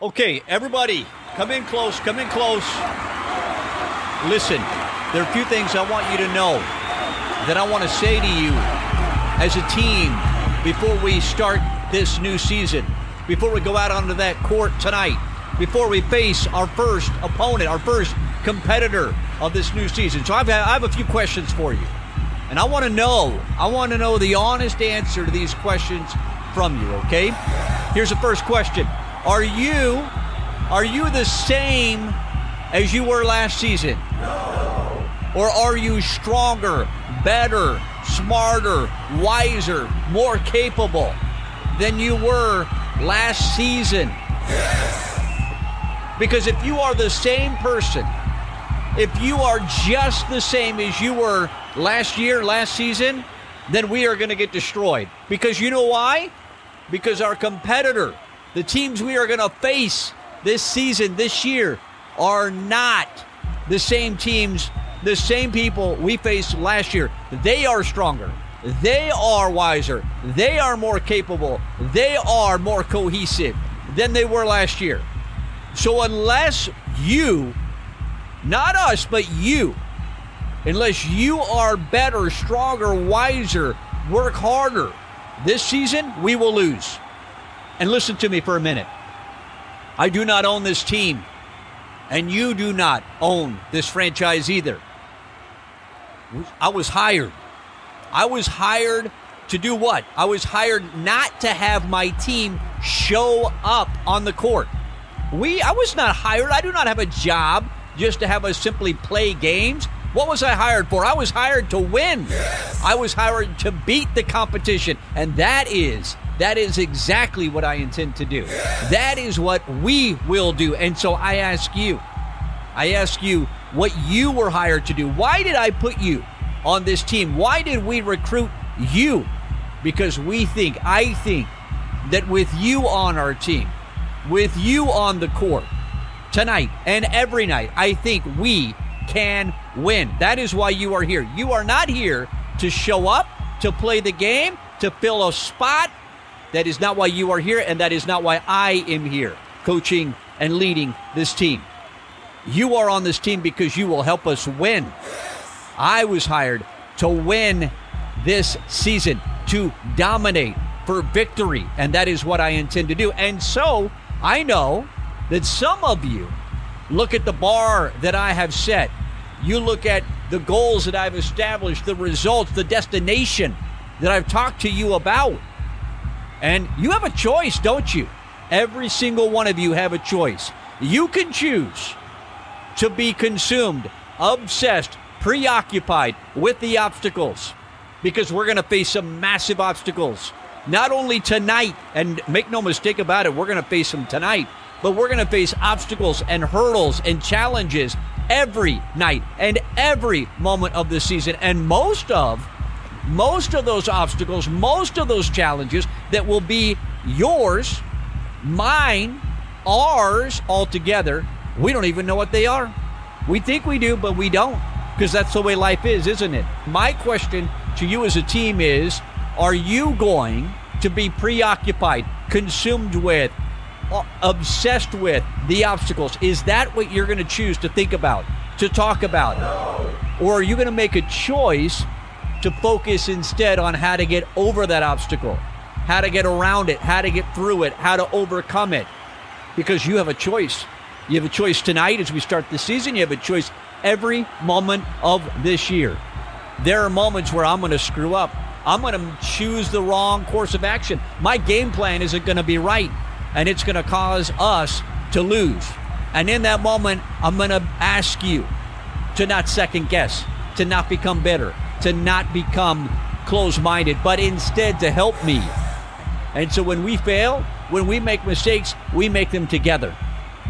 Okay, everybody, come in close, come in close. Listen, there are a few things I want you to know that I want to say to you as a team before we start this new season, before we go out onto that court tonight, before we face our first opponent, our first competitor of this new season. So I've, I have a few questions for you. And I want to know, I want to know the honest answer to these questions from you, okay? Here's the first question. Are you are you the same as you were last season? No. Or are you stronger, better, smarter, wiser, more capable than you were last season? Yes. Because if you are the same person, if you are just the same as you were last year, last season, then we are going to get destroyed. Because you know why? Because our competitor the teams we are going to face this season, this year, are not the same teams, the same people we faced last year. They are stronger. They are wiser. They are more capable. They are more cohesive than they were last year. So, unless you, not us, but you, unless you are better, stronger, wiser, work harder, this season, we will lose. And listen to me for a minute. I do not own this team, and you do not own this franchise either. I was hired. I was hired to do what? I was hired not to have my team show up on the court. We I was not hired. I do not have a job just to have us simply play games. What was I hired for? I was hired to win. Yes. I was hired to beat the competition, and that is that is exactly what I intend to do. That is what we will do. And so I ask you, I ask you what you were hired to do. Why did I put you on this team? Why did we recruit you? Because we think, I think, that with you on our team, with you on the court tonight and every night, I think we can win. That is why you are here. You are not here to show up, to play the game, to fill a spot, that is not why you are here, and that is not why I am here, coaching and leading this team. You are on this team because you will help us win. I was hired to win this season, to dominate for victory, and that is what I intend to do. And so I know that some of you look at the bar that I have set, you look at the goals that I've established, the results, the destination that I've talked to you about. And you have a choice, don't you? Every single one of you have a choice. You can choose to be consumed, obsessed, preoccupied with the obstacles because we're going to face some massive obstacles. Not only tonight, and make no mistake about it, we're going to face them tonight, but we're going to face obstacles and hurdles and challenges every night and every moment of the season. And most of most of those obstacles, most of those challenges that will be yours, mine, ours altogether, we don't even know what they are. We think we do, but we don't because that's the way life is, isn't it? My question to you as a team is are you going to be preoccupied, consumed with, obsessed with the obstacles? Is that what you're going to choose to think about, to talk about? Or are you going to make a choice to focus instead on how to get over that obstacle, how to get around it, how to get through it, how to overcome it. Because you have a choice. You have a choice tonight as we start the season. You have a choice every moment of this year. There are moments where I'm going to screw up. I'm going to choose the wrong course of action. My game plan isn't going to be right, and it's going to cause us to lose. And in that moment, I'm going to ask you to not second guess, to not become bitter, to not become closed minded, but instead to help me. And so when we fail, when we make mistakes, we make them together.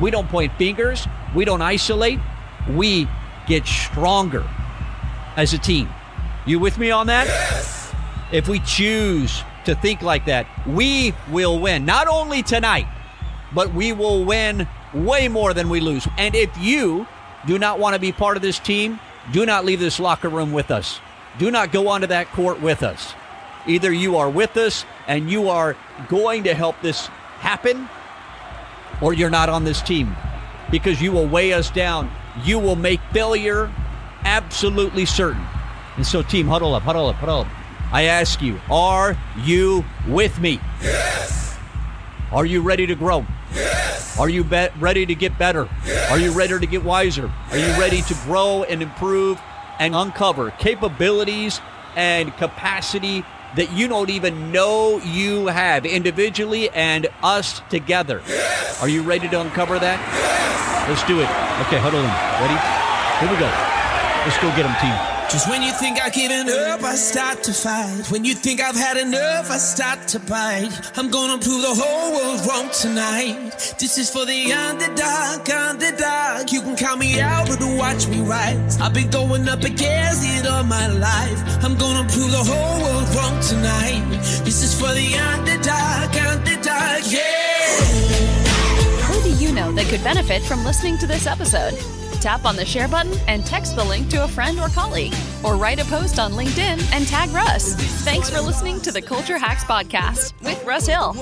We don't point fingers, we don't isolate, we get stronger as a team. You with me on that? Yes. If we choose to think like that, we will win. Not only tonight, but we will win way more than we lose. And if you do not want to be part of this team, do not leave this locker room with us do not go onto that court with us. Either you are with us and you are going to help this happen, or you're not on this team because you will weigh us down. You will make failure absolutely certain. And so, team, huddle up, huddle up, huddle up. I ask you, are you with me? Yes. Are you ready to grow? Yes. Are you be- ready to get better? Yes. Are you ready to get wiser? Are you ready to grow and improve and uncover capabilities and capacity that you don't even know you have individually and us together? Are you ready to uncover that? Let's do it. Okay, huddle in. Ready? Here we go. Let's go get them, team. Just when you think I've given up, I start to fight. When you think I've had enough, I start to bite. I'm gonna prove the whole world wrong tonight. This is for the underdog, underdog. You can count me out, but watch me rise. I've been going up against it all my life. I'm gonna prove the whole world wrong tonight. This is for the underdog, underdog, yeah. Who do you know that could benefit from listening to this episode? Tap on the share button and text the link to a friend or colleague, or write a post on LinkedIn and tag Russ. Thanks for listening to the Culture Hacks Podcast with Russ Hill.